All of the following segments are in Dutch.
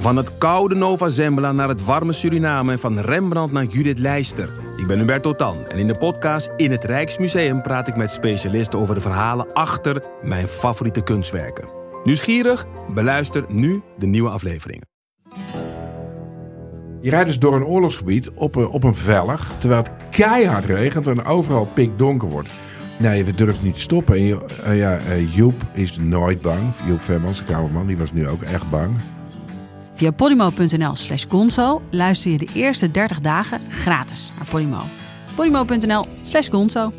Van het koude Nova Zembla naar het warme Suriname en van Rembrandt naar Judith Leister. Ik ben Hubert Totan en in de podcast In het Rijksmuseum praat ik met specialisten over de verhalen achter mijn favoriete kunstwerken. Nieuwsgierig? Beluister nu de nieuwe afleveringen. Je rijdt dus door een oorlogsgebied op een, op een vellig, terwijl het keihard regent en overal pikdonker wordt. Nee, we durven niet te stoppen. En eh, ja, eh, Joep is nooit bang. Joep Vermans, de kamerman, die was nu ook echt bang. Via podimo.nl slash gonzo luister je de eerste 30 dagen gratis naar Podimo. podimo.nl slash gonzo.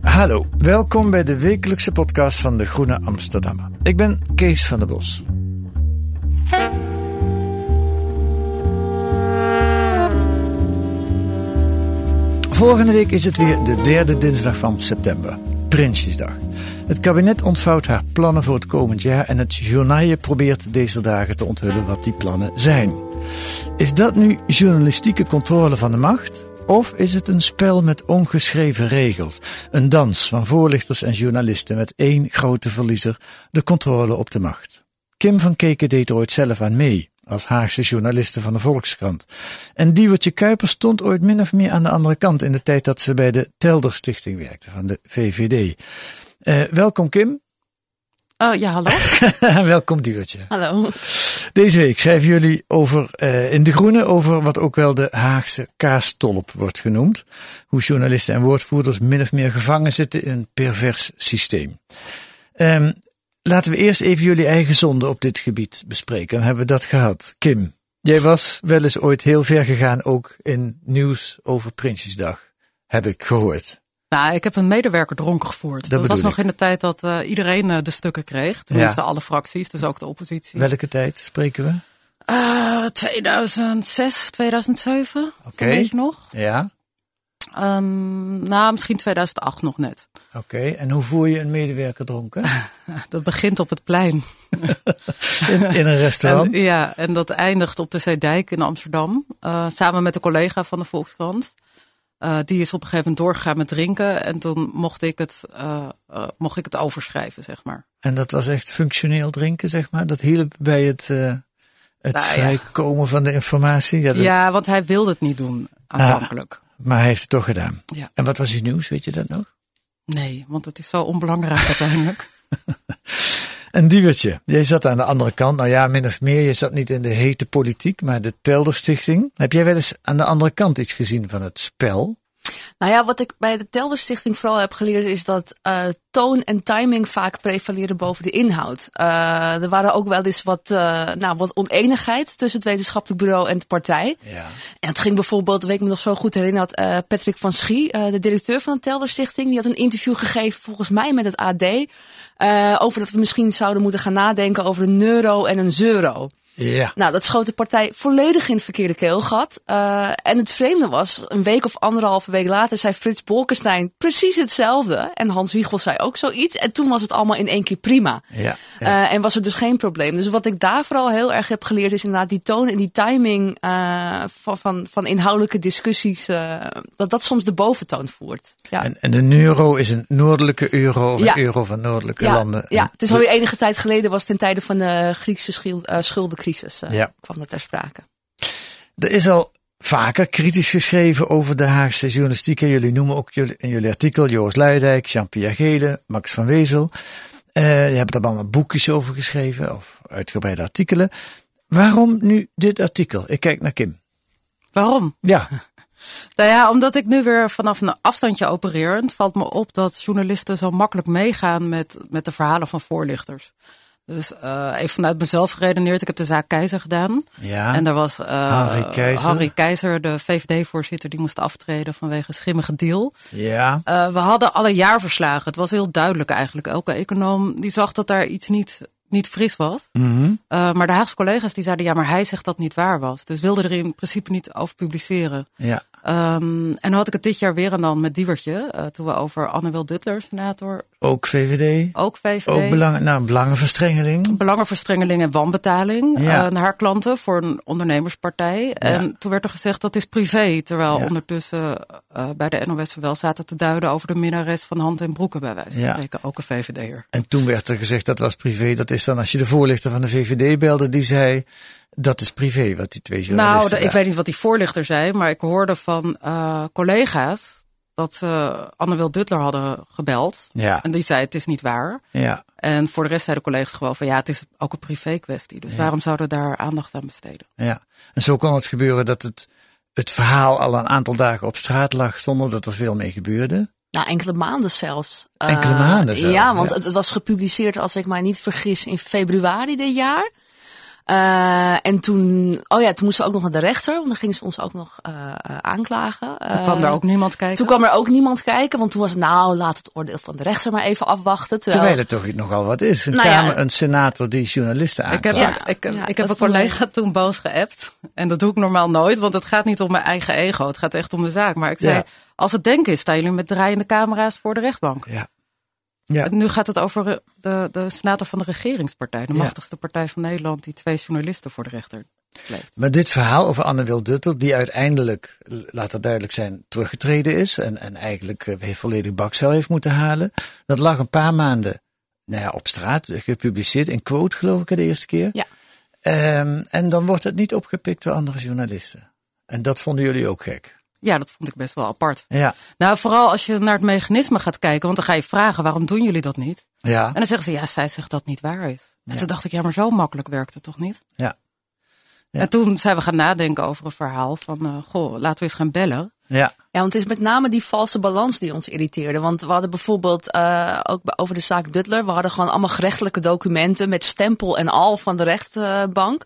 Hallo, welkom bij de wekelijkse podcast van de Groene Amsterdammer. Ik ben Kees van der Bos. Volgende week is het weer de derde dinsdag van september, Prinsjesdag. Het kabinet ontvouwt haar plannen voor het komend jaar en het journaal probeert deze dagen te onthullen wat die plannen zijn. Is dat nu journalistieke controle van de macht? Of is het een spel met ongeschreven regels? Een dans van voorlichters en journalisten met één grote verliezer, de controle op de macht. Kim van Keken deed er ooit zelf aan mee, als Haagse journaliste van de Volkskrant. En Diewertje Kuiper stond ooit min of meer aan de andere kant in de tijd dat ze bij de Telder Stichting werkte van de VVD. Eh, welkom Kim. Oh ja, hallo. welkom Diewertje. hallo. Deze week schrijven jullie over, eh, in De Groene over wat ook wel de Haagse kaastolp wordt genoemd. Hoe journalisten en woordvoerders min of meer gevangen zitten in een pervers systeem. Ehm, laten we eerst even jullie eigen zonde op dit gebied bespreken. Dan hebben we dat gehad. Kim, jij was wel eens ooit heel ver gegaan ook in nieuws over Prinsjesdag. Heb ik gehoord. Nou, ik heb een medewerker dronken gevoerd. Dat, was nog in de tijd dat eh, iedereen eh, de stukken kreeg. Tenminste, alle fracties, dus ook de oppositie. Welke tijd spreken we? Eh, 2006, 2007, Oké. weet je nog? Ja, Ehm, nou, misschien 2008 nog net. Oké. En hoe voer je een medewerker dronken? Dat begint op het plein. In, in een restaurant? En, ja, en dat eindigt op de Zeedijk in Amsterdam. eh, samen met een collega van de Volkskrant. Eh, die is op een gegeven moment doorgegaan met drinken. En toen mocht ik het, eh, mocht ik het overschrijven, zeg maar. En dat was echt functioneel drinken, zeg maar. Dat hielp bij het, het Nou ja. vrijkomen van de informatie. Ja, dat- Ja, want hij wilde het niet doen aanvankelijk. Maar hij heeft het toch gedaan. Ja. En wat was uw nieuws, weet je dat nog? Nee, want het is zo onbelangrijk uiteindelijk. Een diewertje. Jij zat aan de andere kant. Nou ja, min of meer. Je zat niet in de hete politiek, maar de Telder Stichting. Heb jij wel eens aan de andere kant iets gezien van het spel? Nou ja, wat ik bij de Telder Stichting vooral heb geleerd is dat eh, toon en timing vaak prevaleren boven de inhoud. Eh, er waren ook wel eens wat, eh, nou, wat oneenigheid tussen het wetenschappelijk bureau en de partij. Ja. En het ging bijvoorbeeld, weet ik me nog zo goed herinneren, had eh, Patrick van Schie, de directeur van de Telder Stichting, die had een interview gegeven volgens mij met het AD. over dat we misschien zouden moeten gaan nadenken over een euro en een euro. Ja. Nou, dat schoot de partij volledig in het verkeerde keelgat. Eh, en het vreemde was, een week of anderhalve week later zei Frits Bolkestein precies hetzelfde. En Hans Wiegel zei ook zoiets. En toen was het allemaal in één keer prima. Ja. ja. Eh, en was er dus geen probleem. Dus wat ik daar vooral heel erg heb geleerd is inderdaad die toon en die timing eh, van, van, van inhoudelijke discussies. dat dat soms de boventoon voert. Ja. En, en een euro is een noordelijke euro of Ja. een euro van noordelijke landen. ja, het is alweer enige tijd geleden, was ten tijde van de Griekse eh, schuldencrisis. Eh, Ja. kwam dat ter sprake. Er is al vaker kritisch geschreven over de Haagse journalistiek. En jullie noemen ook jullie, in jullie artikel Joost Luidijk, Jean-Pierre Gele, Max van Wezel. Eh je hebt er allemaal boekjes over geschreven of uitgebreide artikelen. Waarom nu dit artikel? Ik kijk naar Kim. Waarom? Ja, Nou ja, omdat ik nu weer vanaf een afstandje opereer. Het valt me op dat journalisten zo makkelijk meegaan met, met de verhalen van voorlichters. Dus eh, even vanuit mezelf geredeneerd. Ik heb de zaak Keizer gedaan. ja. En er was eh, Harry Keizer. Harry Keizer, de VVD-voorzitter, die moest aftreden vanwege schimmige deal. ja. Eh, we hadden alle jaarverslagen. Het was heel duidelijk eigenlijk. Elke econoom die zag dat daar iets niet, niet fris was. Mhm. Maar de Haagse collega's die zeiden, ja, maar hij zegt dat niet waar was. Dus wilden er in principe niet over publiceren. ja. Ehm, en dan had ik het dit jaar weer en dan met Diewertje. eh, toen we over Anne-Wil Duttler, senator, Ook VVD. ook VVD. Ook belangen, nou, belangenverstrengeling. belangenverstrengeling en wanbetaling Ja. eh, naar haar klanten voor een ondernemerspartij. En toen werd er gezegd dat is privé. Terwijl Ja. ondertussen eh, bij de NOS wel zaten te duiden over de minnares van Hand en Broeken bij wijze van Ja. spreken. Ook een VVD'er. En toen werd er gezegd dat was privé. Dat is dan als je de voorlichter van de VVD belde, die zei dat is privé wat die twee Nou, journalisten. de- ik weet niet wat die voorlichter zei, maar ik hoorde van eh, collega's dat ze Anne-Wil Duttler hadden gebeld. Ja, En die zei het is niet waar. ja. En voor de rest zeiden collega's gewoon van ja, het is ook een privé kwestie. Dus waarom zouden we daar aandacht aan besteden? Ja, en zo kon het gebeuren dat het, het verhaal al een aantal dagen op straat lag zonder dat er veel mee gebeurde. Nou, enkele maanden zelfs. Enkele Eh, maanden zelfs, Ja, want ja. Het was gepubliceerd, als ik mij niet vergis, in februari dit jaar. Eh, en toen, oh ja, toen moesten we ook nog naar de rechter, want dan gingen ze ons ook nog eh, eh, aanklagen. Toen kwam er ook niemand kijken. Toen kwam er ook niemand kijken, want toen was het nou, laat het oordeel van de rechter maar even afwachten. Terwijl, Terwijl het toch nogal wat is. Een, Nou ja, kamer, een senator die journalisten Ik heb, aanklaagt. Ja. ik, ik Ja, heb een collega toen boos geappt. En dat doe ik normaal nooit, want het gaat niet om mijn eigen ego. Het gaat echt om de zaak. Maar ik zei, Ja. als het denken is, staan jullie met draaiende camera's voor de rechtbank. Ja. Ja. Nu gaat het over eh, de, de senator van de regeringspartij. De Ja. machtigste partij van Nederland die twee journalisten voor de rechter sleept. Maar dit verhaal over Anne-Wil Duttel, die uiteindelijk, laat het duidelijk zijn, teruggetreden is en, en eigenlijk eh, volledig bakcel heeft moeten halen, dat lag een paar maanden nou ja, op straat, gepubliceerd in quote geloof ik de eerste keer. Ja. Ehm, en dan wordt het niet opgepikt door andere journalisten. En dat vonden jullie ook gek. Ja, dat vond ik best wel apart. Ja, Nou, vooral als je naar het mechanisme gaat kijken. Want dan ga je vragen, waarom doen jullie dat niet? ja, En dan zeggen ze, ja, zij zegt dat niet waar is. En Ja. toen dacht ik, ja, maar zo makkelijk werkt het toch niet? ja. Ja. En toen zijn we gaan nadenken over een verhaal van, eh, goh, laten we eens gaan bellen. Ja. Ja, want het is met name die valse balans die ons irriteerde. Want we hadden bijvoorbeeld eh, ook over de zaak Duttler. We hadden gewoon allemaal gerechtelijke documenten met stempel en al van de rechtbank.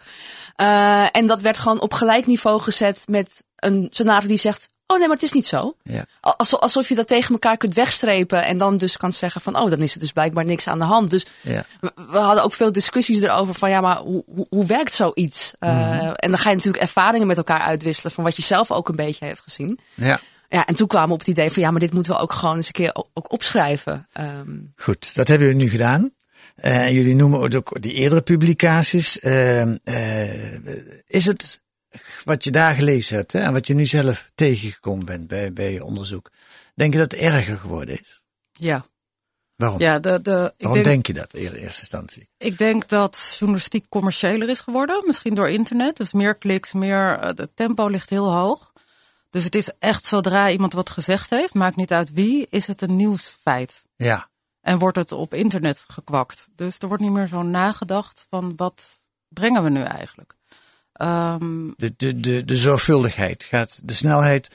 Eh, en dat werd gewoon op gelijk niveau gezet met een senator die zegt... Oh nee, maar het is niet zo. Ja. Alsof, alsof je dat tegen elkaar kunt wegstrepen en dan dus kan zeggen van... Oh, dan is er dus blijkbaar niks aan de hand. Dus Ja. we, we hadden ook veel discussies erover van... Ja, maar hoe, hoe, hoe werkt zoiets? Eh, Mhm. En dan ga je natuurlijk ervaringen met elkaar uitwisselen... van wat je zelf ook een beetje heeft gezien. ja. Ja, en toen kwamen we op het idee van ja, maar dit moeten we ook gewoon eens een keer ook, opschrijven. Ehm, Goed, dat hebben jullie nu gedaan. En jullie noemen ook die eerdere publicaties. Ehm, eh, is het wat je daar gelezen hebt hè, en wat je nu zelf tegengekomen bent bij, bij je onderzoek, denk je dat het erger geworden is? Ja, Waarom? ja de, de, ik, Waarom denk, denk je dat in eerste instantie? ik denk dat journalistiek commerciëler is geworden. Misschien door internet. Dus meer kliks, meer, eh, het tempo ligt heel hoog. Dus het is echt zodra iemand wat gezegd heeft, maakt niet uit wie, is het een nieuwsfeit. Ja, En wordt het op internet gekwakt. Dus er wordt niet meer zo nagedacht van wat brengen we nu eigenlijk. Ehm, de, de, de, de zorgvuldigheid gaat, de snelheid,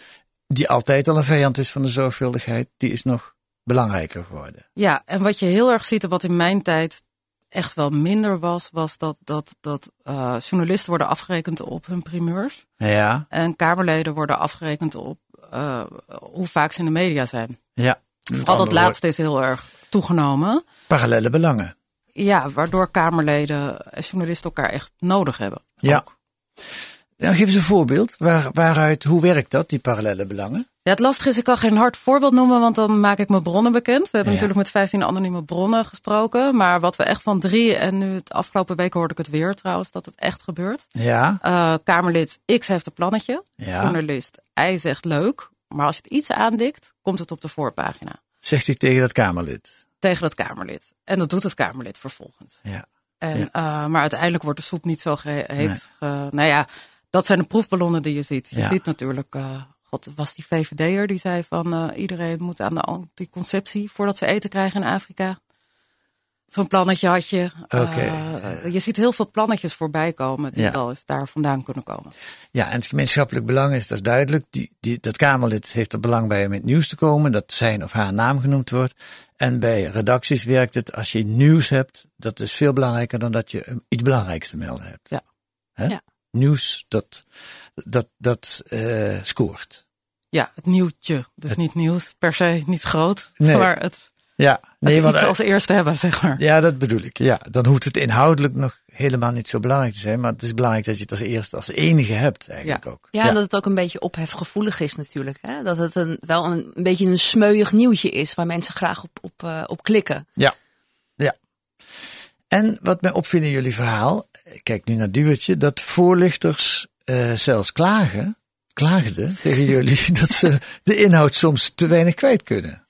die altijd al een vijand is van de zorgvuldigheid, die is nog belangrijker geworden. ja, en wat je heel erg ziet en wat in mijn tijd echt wel minder was, was dat, dat, dat eh, journalisten worden afgerekend op hun primeurs. Ja, En Kamerleden worden afgerekend op eh, hoe vaak ze in de media zijn. ja. Al dat laatste is heel erg toegenomen. Parallele belangen. Ja, waardoor Kamerleden en journalisten elkaar echt nodig hebben. Ja. Ook. Nou, geef eens een voorbeeld. Waar, waaruit, hoe werkt dat, die parallele belangen? Ja, het lastige is, ik kan geen hard voorbeeld noemen, want dan maak ik mijn bronnen bekend. We hebben Ja. natuurlijk met 15 anonieme bronnen gesproken. Maar wat we echt van drie, en nu het afgelopen week hoorde ik het weer trouwens, dat het echt gebeurt. Ja, Eh, Kamerlid X heeft een plannetje. ja. Journalist Y zegt leuk. Maar als je het iets aandikt, komt het op de voorpagina. Zegt hij tegen dat Kamerlid. Tegen het Kamerlid. En dat doet het Kamerlid vervolgens. Ja. En, Ja. eh, maar uiteindelijk wordt de soep niet zo. Nee. ge- nou ja, dat zijn de proefballonnen die je ziet. Je Ja. ziet natuurlijk, eh, god, was die VVD'er die zei van eh, iedereen moet aan de anticonceptie voordat ze eten krijgen in Afrika. Zo'n plannetje had je. Oké. Eh, je ziet heel veel plannetjes voorbij komen die Ja. wel eens daar vandaan kunnen komen. Ja, en het gemeenschappelijk belang is, dat is duidelijk. Die, die, dat Kamerlid heeft er belang bij om in het nieuws te komen, dat zijn of haar naam genoemd wordt. En bij redacties werkt het, als je nieuws hebt, dat is veel belangrijker dan dat je iets belangrijks te melden hebt. Ja. Hè? Ja. Nieuws, dat, dat, dat eh, scoort. Ja, het nieuwtje. Dus niet nieuws per se, niet groot. Nee. Maar het, Ja, nee, het want, iets als eerste hebben, zeg maar. ja, dat bedoel ik. Ja, dan hoeft het inhoudelijk nog helemaal niet zo belangrijk te zijn. Maar het is belangrijk dat je het als eerste, als enige hebt eigenlijk Ja. ook. Ja, en dat het ook een beetje ophefgevoelig is natuurlijk. Hè? Dat het een, wel een, een beetje een smeuig nieuwtje is waar mensen graag op, op, eh, op klikken. Ja. ja. En wat mij opviel in jullie verhaal, ik kijk nu naar Duwertje, dat voorlichters eh, zelfs klagen, klaagden tegen jullie dat ze de inhoud soms te weinig kwijt kunnen.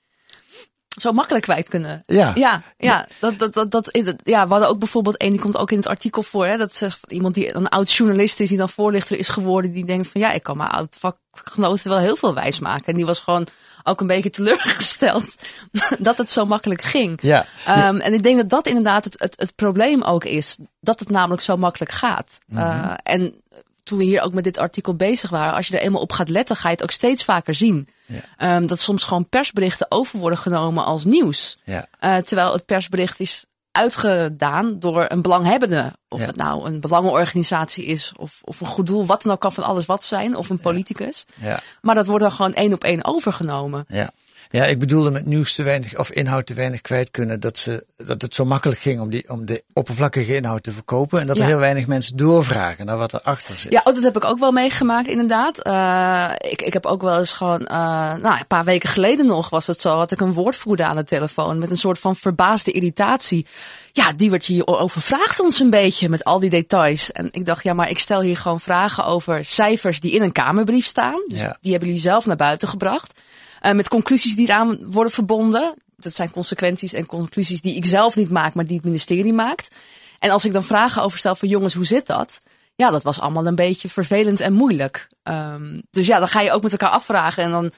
Zo makkelijk kwijt kunnen. Ja. Ja, ja, dat, dat, dat, dat, ja, we hadden ook bijvoorbeeld één, die komt ook in het artikel voor. Hè, dat zegt iemand die een oud journalist is, die dan voorlichter is geworden. Die denkt van ja, ik kan mijn oud vakgenoten wel heel veel wijs maken. En die was gewoon ook een beetje teleurgesteld dat het zo makkelijk ging. Ja. Ehm, en ik denk dat dat inderdaad het, het, het probleem ook is. Dat het namelijk zo makkelijk gaat. Uh, en toen we hier ook met dit artikel bezig waren, als je er eenmaal op gaat letten, ga je het ook steeds vaker zien. Ja. Um, dat soms gewoon persberichten over worden genomen als nieuws. Ja. Uh, terwijl het persbericht is uitgedaan door een belanghebbende. Of Ja. het nou een belangenorganisatie is, of, of een goed doel, wat dan ook kan van alles wat zijn, of een politicus. Ja. Maar dat wordt dan gewoon één op één overgenomen. Ja. Ja, ik bedoelde met nieuws te weinig of inhoud te weinig kwijt kunnen. Dat, ze, dat het zo makkelijk ging om, die, om de oppervlakkige inhoud te verkopen. En dat Ja. er heel weinig mensen doorvragen naar wat erachter zit. Ja, oh, dat heb ik ook wel meegemaakt, inderdaad. Uh, ik, ik heb ook wel eens gewoon, uh, nou, een paar weken geleden nog was het zo, had ik een woordvoerder aan de telefoon met een soort van verbaasde irritatie. Ja, die werd hier overvraagt ons een beetje met al die details. En ik dacht, ja, maar ik stel hier gewoon vragen over cijfers die in een Kamerbrief staan. Dus Ja. die hebben jullie zelf naar buiten gebracht. Uh, met conclusies die eraan worden verbonden. Dat zijn consequenties en conclusies die ik zelf niet maak, maar die het ministerie maakt. En als ik dan vragen over stel van jongens, hoe zit dat? Ja, dat was allemaal een beetje vervelend en moeilijk. Um, dus ja, dan ga je ook met elkaar afvragen en dan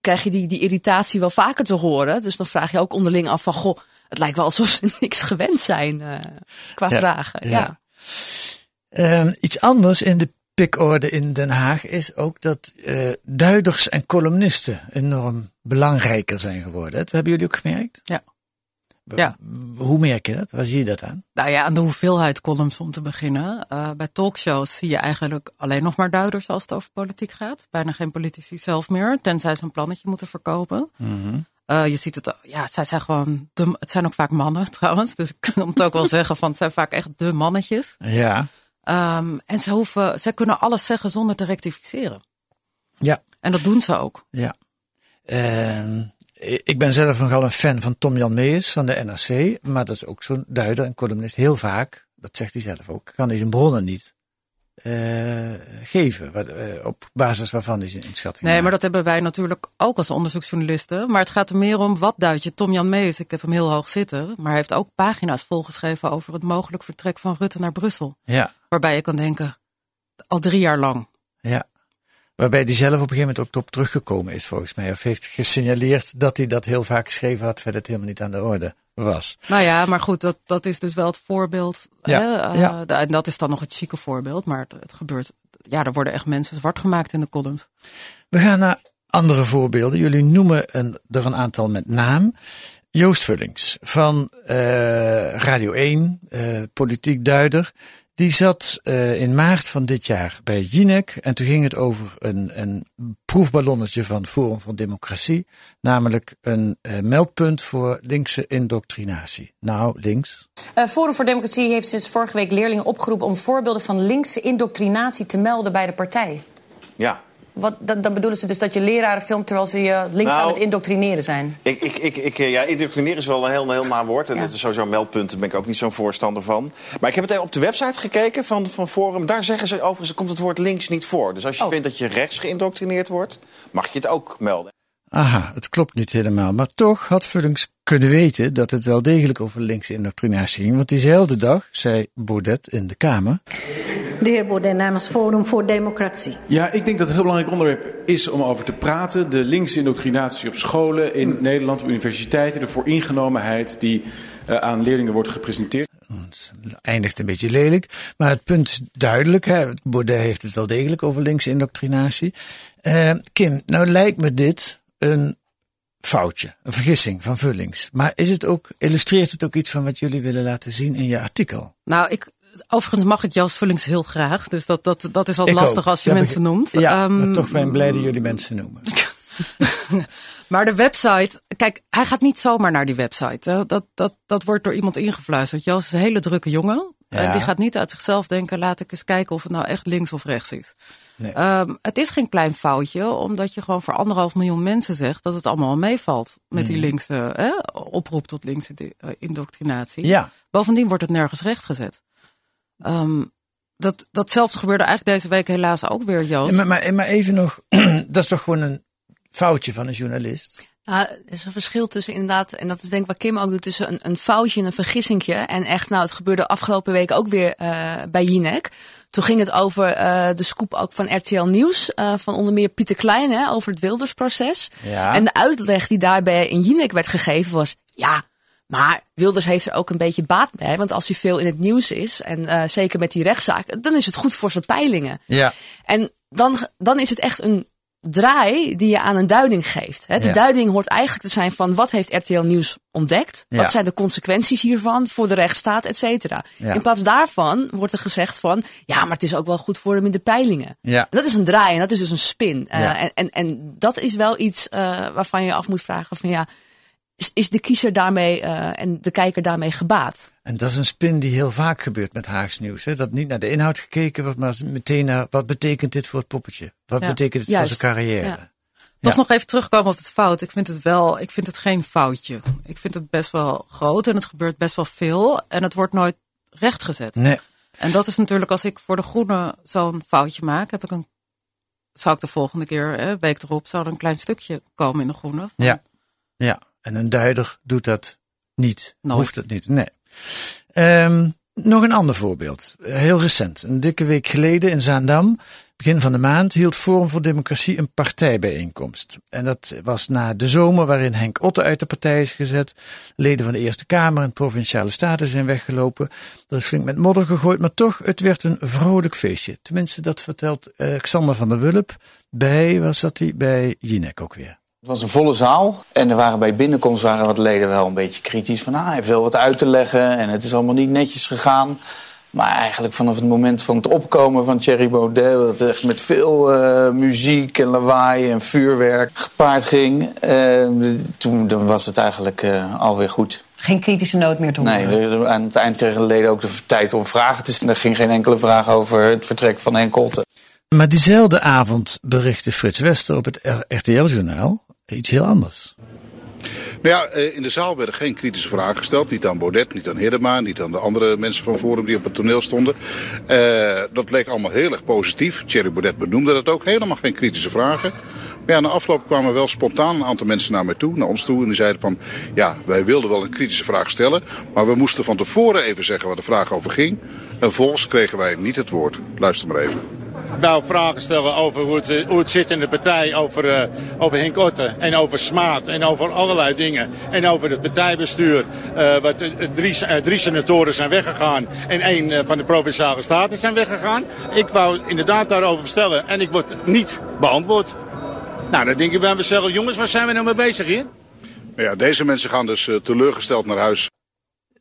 krijg je die, die irritatie wel vaker te horen. Dus dan vraag je ook onderling af van, goh, het lijkt wel alsof ze niks gewend zijn uh, qua Ja, vragen. ja. Ja. Ehm, iets anders in de pikorde in Den Haag is ook dat eh, duiders en columnisten enorm belangrijker zijn geworden. Dat hebben jullie ook gemerkt? Ja. Ja. Hoe merk je dat? Waar zie je dat aan? Nou ja, aan de hoeveelheid columns om te beginnen. Uh, bij talkshows zie je eigenlijk alleen nog maar duiders als het over politiek gaat. Bijna geen politici zelf meer, tenzij ze een plannetje moeten verkopen. Uh, je ziet het, ja, zij zijn gewoon, de, het zijn ook vaak mannen trouwens. Dus ik kan het ook wel zeggen van, het zijn vaak echt de mannetjes. Ja. Um, en ze hoeven, ze kunnen alles zeggen zonder te rectificeren. Ja. En dat doen ze ook. Ja. Ehm, ik ben zelf nogal een fan van Tom Jan Mees van de NRC. Maar dat is ook zo'n duider en columnist. Heel vaak, dat zegt hij zelf ook, kan hij zijn bronnen niet uh, geven. Wat, uh, op basis waarvan hij zijn inschatting Nee, maakt. maar dat hebben wij natuurlijk ook als onderzoeksjournalisten. Maar het gaat er meer om, wat duid je? Tom Jan Mees, ik heb hem heel hoog zitten. Maar hij heeft ook pagina's volgeschreven over het mogelijk vertrek van Rutte naar Brussel. Ja. Waarbij je kan denken, al drie jaar lang. Ja. Waarbij hij zelf op een gegeven moment ook op teruggekomen is, volgens mij. Of heeft gesignaleerd dat hij dat heel vaak geschreven had, terwijl het helemaal niet aan de orde was. Nou ja, maar goed, dat, dat is dus wel het voorbeeld. Ja, Hè? Uh, ja. En dat is dan nog het chique voorbeeld. Maar het, het gebeurt, ja, er worden echt mensen zwart gemaakt in de columns. We gaan naar andere voorbeelden. Jullie noemen een, er een aantal met naam. Joost Vullings van uh, Radio 1, uh, politiek duider. Die zat uh, in maart van dit jaar bij Jinek. En toen ging het over een, een proefballonnetje van Forum voor Democratie. Namelijk een uh, meldpunt voor linkse indoctrinatie. Nou, links. Uh, Forum voor Democratie heeft sinds vorige week leerlingen opgeroepen om voorbeelden van linkse indoctrinatie te melden bij de partij. Ja, Wat, dat, dat bedoelen ze dus dat je leraren filmt terwijl ze je links Nou, aan het indoctrineren zijn. Ik, ik, ik, ik, ja, indoctrineren is wel een heel, een heel naar woord. En Ja. dat is sowieso meldpunten, daar ben ik ook niet zo'n voorstander van. Maar ik heb het even op de website gekeken van, van Forum. Daar zeggen ze overigens, komt het woord links niet voor. Dus als je Oh. vindt dat je rechts geïndoctrineerd wordt, mag je het ook melden. Aha, het klopt niet helemaal. Maar toch had Vullings kunnen weten dat het wel degelijk over linkse indoctrinatie ging. Want diezelfde dag zei Baudet in de Kamer. De heer Baudet namens Forum voor Democratie. Ja, ik denk dat het een heel belangrijk onderwerp is om over te praten. De linkse indoctrinatie op scholen in Nederland, op universiteiten. De vooringenomenheid die uh, aan leerlingen wordt gepresenteerd. Het eindigt een beetje lelijk. Maar het punt is duidelijk. Hè? Baudet heeft het wel degelijk over linkse indoctrinatie. Uh, Kim, nou lijkt me dit een foutje, een vergissing van Vullings. Maar is het ook, illustreert het ook iets van wat jullie willen laten zien in je artikel? Nou, ik, overigens mag ik Joost Vullings heel graag. Dus dat, dat, dat is al Ik lastig ook. als je Ja, mensen noemt. Ja, maar toch ben ik blij dat jullie mensen noemen. maar de website, kijk, hij gaat niet zomaar naar die website. Dat, dat, dat wordt door iemand ingefluisterd. Joost is een hele drukke jongen. Ja. Die gaat niet uit zichzelf denken, laat ik eens kijken of het nou echt links of rechts is. Nee. Ehm, het is geen klein foutje, omdat je gewoon voor anderhalf miljoen mensen zegt dat het allemaal meevalt met die Mhm. linkse hè, oproep tot linkse eh, indoctrinatie. Ja. Bovendien wordt het nergens rechtgezet. Ehm dat, datzelfde gebeurde eigenlijk deze week helaas ook weer, Joost. Maar, maar, maar even nog, dat is toch gewoon een foutje van een journalist? Nou, er is een verschil tussen inderdaad, en dat is denk ik wat Kim ook doet, tussen een, een foutje en een vergissingje. En echt, nou, het gebeurde afgelopen week ook weer eh, bij Jinek. Toen ging het over eh, de scoop ook van RTL Nieuws, eh, van onder meer Pieter Klein, hè, over het Wildersproces. Ja. En de uitleg die daarbij in Jinek werd gegeven was, ja, maar Wilders heeft er ook een beetje baat bij. Want als hij veel in het nieuws is, en zeker met die rechtszaak, dan is het goed voor zijn peilingen. Ja. En dan, dan is het echt een draai die je aan een duiding geeft. Hè? De Ja. duiding hoort eigenlijk te zijn van wat heeft RTL Nieuws ontdekt? Ja. Wat zijn de consequenties hiervan voor de rechtsstaat, et cetera. Ja. In plaats daarvan wordt er gezegd van, ja, maar het is ook wel goed voor hem in de peilingen. Dat is een draai en dat is dus een spin. Eh, en, en, en dat is wel iets eh, waarvan je af moet vragen van ja, is, is de kiezer daarmee eh, en de kijker daarmee gebaat? En dat is een spin die heel vaak gebeurt met Haags nieuws. Hè? Dat niet naar de inhoud gekeken wordt, maar meteen naar wat betekent dit voor het poppetje? Wat Ja. betekent het Juist. voor zijn carrière? Ja. Toch Ja. nog even terugkomen op het fout. Ik vind het wel, ik vind het geen foutje. Ik vind het best wel groot en het gebeurt best wel veel en het wordt nooit rechtgezet. Nee. En dat is natuurlijk als ik voor de groene zo'n foutje maak, heb ik een, zou ik de volgende keer, hè, week erop, zou er een klein stukje komen in de groene. van- Ja. Ja. En een duider doet dat niet. Nooit. Hoeft het niet. Nee. Ehm, nog een ander voorbeeld. Heel recent. Een dikke week geleden in Zaandam. Begin van de maand hield Forum voor Democratie een partijbijeenkomst. En dat was na de zomer waarin Henk Otte uit de partij is gezet. Leden van de Eerste Kamer en Provinciale Staten zijn weggelopen. Er is flink met modder gegooid, maar toch, het werd een vrolijk feestje. Tenminste, dat vertelt eh, Xander van der Wulp bij, was dat hij, bij Jinek ook weer. Het was een volle zaal en er waren bij binnenkomst waren wat leden wel een beetje kritisch van ah, hij heeft wel wat uit te leggen en het is allemaal niet netjes gegaan. Maar eigenlijk vanaf het moment van het opkomen van Thierry Baudet, dat het echt met veel eh, muziek en lawaai en vuurwerk gepaard ging, eh, toen dan was het eigenlijk eh, alweer goed. Geen kritische noot meer te horen. Nee, aan het eind kregen de leden ook de tijd om vragen te stellen. Er ging geen enkele vraag over het vertrek van Henk. Maar diezelfde avond berichtte Frits Wester op het RTL-journaal iets heel anders. Nou ja, eh, in de zaal werden geen kritische vragen gesteld. Niet aan Baudet, niet aan Hiddema, niet aan de andere mensen van Forum die op het toneel stonden. Eh, dat leek allemaal heel erg positief. Thierry Baudet benoemde dat ook. Helemaal geen kritische vragen. Maar ja, na afloop kwamen wel spontaan een aantal mensen naar mij toe, naar ons toe. En die zeiden van, ja, wij wilden wel een kritische vraag stellen. Maar we moesten van tevoren even zeggen waar de vraag over ging. En vervolgens kregen wij niet het woord. Luister maar even. Nou, vragen stellen over hoe het, eh, hoe het zit in de partij, over, eh, over Henk Otte en over Smaat en over allerlei dingen. En over het partijbestuur. eh, wat, drie, drie senatoren zijn weggegaan en één eh, van de Provinciale Staten zijn weggegaan. Ik wou inderdaad daarover stellen en ik word niet beantwoord. Nou, dan denk ik bij mezelf, jongens, waar zijn we nou mee bezig hier? Maar ja, deze mensen gaan dus teleurgesteld naar huis.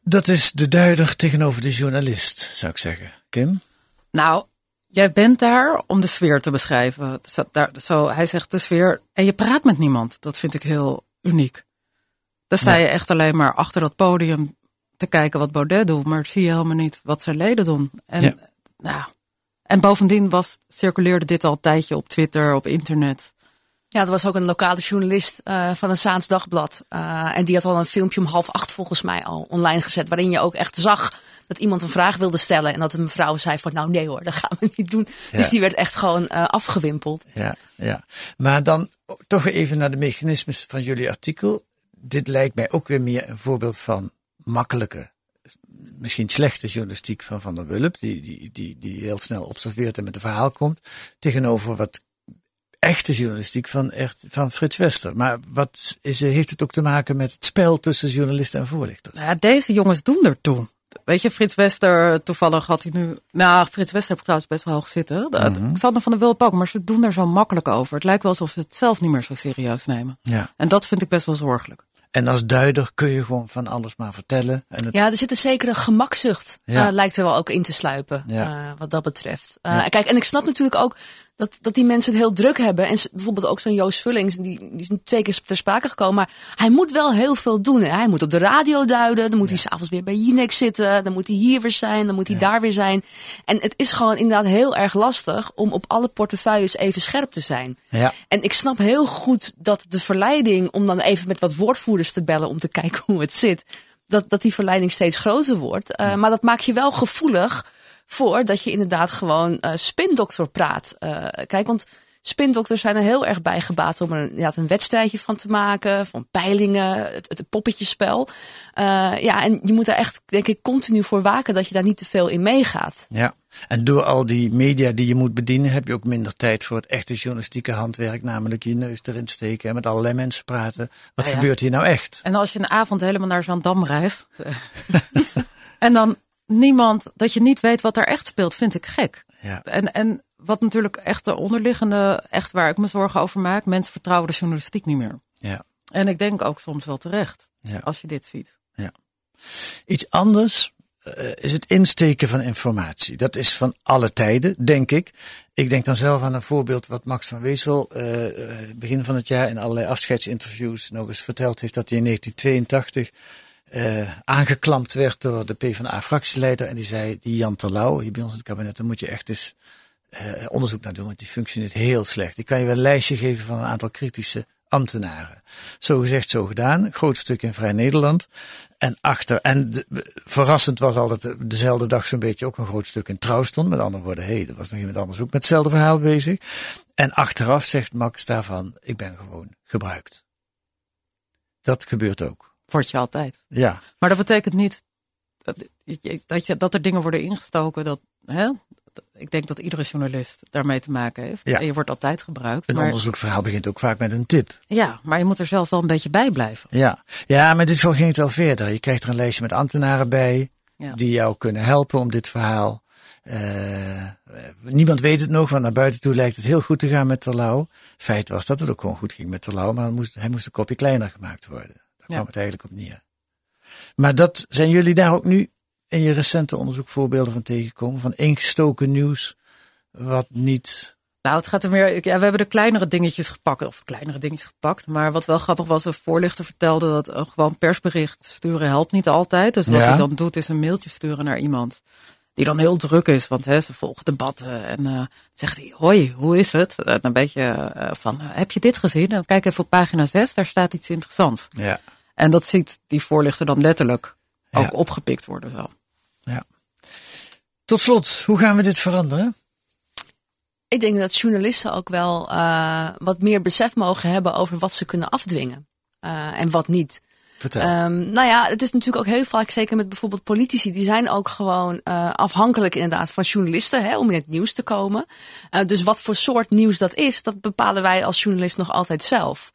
Dat is de duider tegenover de journalist, zou ik zeggen. Kim? Nou, jij bent daar om de sfeer te beschrijven. Dus dat- daar, zo, hij zegt de sfeer en je praat met niemand. Dat vind ik heel uniek. Dan sta je echt alleen maar achter dat podium te kijken wat Baudet doet, maar zie je helemaal niet wat zijn leden doen. En, Ja. nou, en bovendien was, circuleerde dit al een tijdje op Twitter, op internet. Ja, er was ook een lokale journalist eh, van een Zaans Dagblad. eh, en die had al een filmpje om half acht volgens mij al online gezet. Waarin je ook echt zag dat iemand een vraag wilde stellen. En dat een mevrouw zei van nou nee hoor, dat gaan we niet doen. Ja. Dus die werd echt gewoon eh, afgewimpeld. Ja, ja. Maar dan toch even naar de mechanismes van jullie artikel. Dit lijkt mij ook weer meer een voorbeeld van makkelijke, misschien slechte journalistiek van Van der Wulp. Die, die, die, die heel snel observeert en met een verhaal komt. Tegenover wat echte journalistiek van, echt, van Frits Wester. Maar wat is, heeft het ook te maken met het spel tussen journalisten en voorlichters? Nou ja, deze jongens doen ertoe. Weet je, Frits Wester, toevallig had hij nu. Nou, Frits Wester heb ik trouwens best wel hoog zitten. De- Mhm. Xander van der Wulp ook, maar ze doen er zo makkelijk over. Het lijkt wel alsof ze het zelf niet meer zo serieus nemen. Ja. En dat vind ik best wel zorgelijk. En als duider kun je gewoon van alles maar vertellen. En het, Ja, er zit een zekere gemakzucht, Ja. eh, lijkt er wel ook in te sluipen, Ja. eh, wat dat betreft. Eh, Ja. Kijk, en ik snap natuurlijk ook dat, dat die mensen het heel druk hebben. En bijvoorbeeld ook zo'n Joost Vullings, die, die is twee keer ter sprake gekomen. Maar hij moet wel heel veel doen. Hè. Hij moet op de radio duiden. Dan moet hij s'avonds weer bij Jinek zitten. Dan moet hij hier weer zijn. Dan moet hij daar weer zijn. En het is gewoon inderdaad heel erg lastig om op alle portefeuilles even scherp te zijn. Ja. En ik snap heel goed dat de verleiding om dan even met wat woordvoerders te bellen om te kijken hoe het zit. Dat, dat die verleiding steeds groter wordt. Uh, Maar dat maakt je wel gevoelig voor dat je inderdaad gewoon uh, spindokter praat. Uh, kijk, want spindokters zijn er heel erg bij gebaat om er inderdaad een wedstrijdje van te maken, van peilingen, het, het poppetjespel. Uh, ja, en je moet daar echt, denk ik, continu voor waken dat je daar niet te veel in meegaat. Ja, en door al die media die je moet bedienen, heb je ook minder tijd voor het echte journalistieke handwerk, namelijk je neus erin steken en met allerlei mensen praten. Wat Ja, ja. gebeurt hier nou echt? En als je een avond helemaal naar Zandam reist. en dan niemand, dat je niet weet wat er echt speelt, vind ik gek. Ja. En, en wat natuurlijk echt de onderliggende, echt waar ik me zorgen over maak, mensen vertrouwen de journalistiek niet meer. Ja. En ik denk ook soms wel terecht, Ja. als je dit ziet. Ja. Iets anders eh, is het insteken van informatie. Dat is van alle tijden, denk ik. Ik denk dan zelf aan een voorbeeld wat Max van Wezel eh, eh, begin van het jaar in allerlei afscheidsinterviews nog eens verteld heeft dat hij in 1982 eh, aangeklampt werd door de PvdA-fractieleider en die zei, die Jan Terlouw, hier bij ons in het kabinet, daar moet je echt eens eh, onderzoek naar doen, want die functioneert heel slecht. Ik kan je wel een lijstje geven van een aantal kritische ambtenaren. Zo gezegd, zo gedaan. Groot stuk in Vrij Nederland. En achter, en verrassend was altijd de- dezelfde dag zo'n beetje ook een groot stuk in Trouw stond. Met andere woorden, hé, hey, er was nog iemand anders ook met hetzelfde verhaal bezig. En achteraf zegt Max daarvan, ik ben gewoon gebruikt. Dat gebeurt ook. Word je altijd. Ja. Maar dat betekent niet dat, je- dat, je, dat er dingen worden ingestoken. Dat, hè? Ik denk dat iedere journalist daarmee te maken heeft. Ja. En je wordt altijd gebruikt. Een maar, onderzoeksverhaal begint ook vaak met een tip. ja, maar je moet er zelf wel een beetje bij blijven. Ja, ja maar dit geval ging het wel verder. Je krijgt er een lijstje met ambtenaren bij Ja. die jou kunnen helpen om dit verhaal. eh, niemand weet het nog, want naar buiten toe lijkt het heel goed te gaan met Terlouw. Feit was dat het ook gewoon goed ging met Terlouw, maar moest, hij moest een kopje kleiner gemaakt worden. Kwam het eigenlijk op neer. Maar dat zijn jullie daar ook nu in je recente onderzoek voorbeelden van tegengekomen? Van ingestoken nieuws wat niet... Nou, het gaat er meer. Ja, we hebben de kleinere dingetjes gepakt, of kleinere dingetjes gepakt. Maar wat wel grappig was, een voorlichter vertelde dat een gewoon persbericht sturen helpt niet altijd. Dus wat Ja. hij dan doet, is een mailtje sturen naar iemand die dan heel druk is, want hè, ze volgen debatten. En eh zegt hij: Hoi, hoe is het? En een beetje eh, van: Heb je dit gezien? Nou, kijk even op pagina 6, daar staat iets interessants. Ja. En dat ziet die voorlichter dan letterlijk ook Ja. opgepikt worden. Zo. ja. Tot slot, hoe gaan we dit veranderen? Ik denk dat journalisten ook wel uh, wat meer besef mogen hebben over wat ze kunnen afdwingen uh, en wat niet. Vertel. Um, nou ja, het is natuurlijk ook heel vaak, zeker met bijvoorbeeld politici, die zijn ook gewoon uh, afhankelijk inderdaad van journalisten hè, om in het nieuws te komen. Uh, dus wat voor soort nieuws dat is, dat bepalen wij als journalist nog altijd zelf.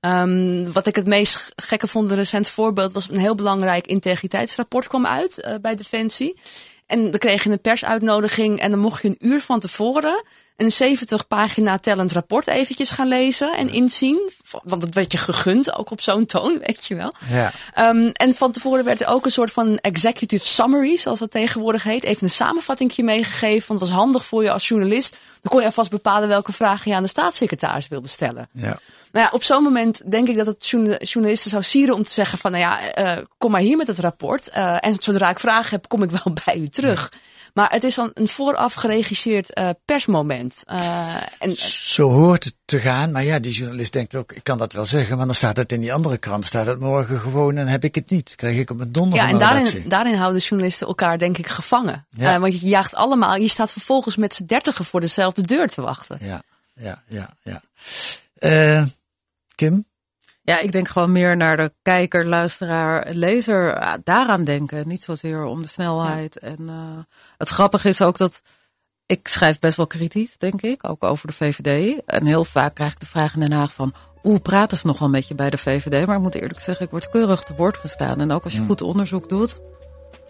Um, wat ik het meest gekke vond, een recent voorbeeld, was een heel belangrijk integriteitsrapport kwam uit uh, bij Defensie. En dan kreeg je een persuitnodiging en dan mocht je een uur van tevoren een 70 pagina tellend rapport eventjes gaan lezen en inzien. Want dat werd je gegund, ook op zo'n toon, weet je wel. Ja. Um, en van tevoren werd er ook een soort van executive summary, zoals dat tegenwoordig heet. Even een samenvattingje meegegeven, want het was handig voor je als journalist. Dan kon je alvast bepalen welke vragen je aan de staatssecretaris wilde stellen. Ja. Nou ja, op zo'n moment denk ik dat het journalisten zou sieren om te zeggen van, nou ja, uh, kom maar hier met het rapport. Uh, en zodra ik vragen heb, kom ik wel bij u terug. Ja. Maar het is dan een vooraf geregisseerd uh, persmoment. Uh, en, Zo hoort het te gaan. Maar ja, die journalist denkt ook, ik kan dat wel zeggen. Maar dan staat het in die andere krant. Staat het morgen gewoon en heb ik het niet. Krijg ik op mijn donder Ja, en daarin, daarin houden journalisten elkaar denk ik gevangen. Ja. Uh, want je jaagt allemaal, je staat vervolgens met z'n dertigen voor dezelfde deur te wachten. Ja, ja, ja, ja. Kim? Ja, ik denk gewoon meer naar de kijker, luisteraar, lezer. Daaraan denken. Niet zozeer om de snelheid. Ja. En uh, het grappige is ook dat ik schrijf best wel kritisch, denk ik. Ook over de VVD. En heel vaak krijg ik de vraag in Den Haag van... Hoe praten ze nog wel met je bij de VVD? Maar ik moet eerlijk zeggen, ik word keurig te woord gestaan. En ook als je goed onderzoek doet.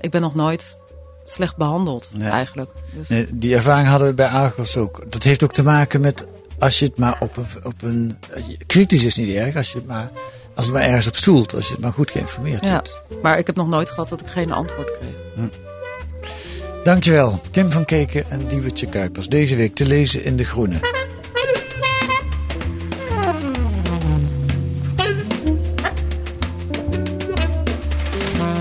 Ik ben nog nooit slecht behandeld, nee. eigenlijk. Dus. Nee, die ervaring hadden we bij Argos ook. Dat heeft ook te maken met als je het maar op een, op een. Kritisch is niet erg, als je het maar. Als het maar ergens op stoelt, als je het maar goed geïnformeerd ja. Maar ik heb nog nooit gehad dat ik geen antwoord kreeg. Hm. Dankjewel, Kim van Keken en Diewertje Kuipers. Deze week te lezen in De Groene.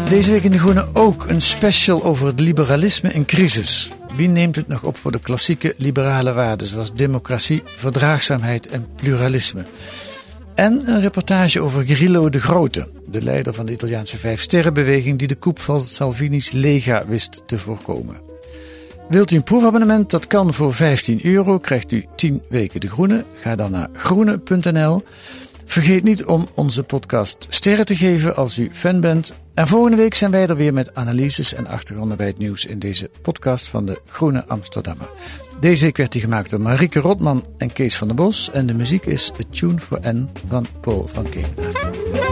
Deze week in De Groene ook een special over het liberalisme in crisis. Wie neemt het nog op voor de klassieke liberale waarden zoals democratie, verdraagzaamheid en pluralisme? En een reportage over Grillo de Grote, de leider van de Italiaanse Vijfsterrenbeweging die de koep van Salvini's Lega wist te voorkomen. Wilt u een proefabonnement? Dat kan voor 15 euro. Krijgt u 10 weken de groene. Ga dan naar groene.nl. Vergeet niet om onze podcast sterren te geven als u fan bent. En volgende week zijn wij er weer met analyses en achtergronden bij het nieuws in deze podcast van de Groene Amsterdammer. Deze week werd die gemaakt door Marieke Rotman en Kees van der Bos. En de muziek is A Tune for N van Paul van Kemenaar.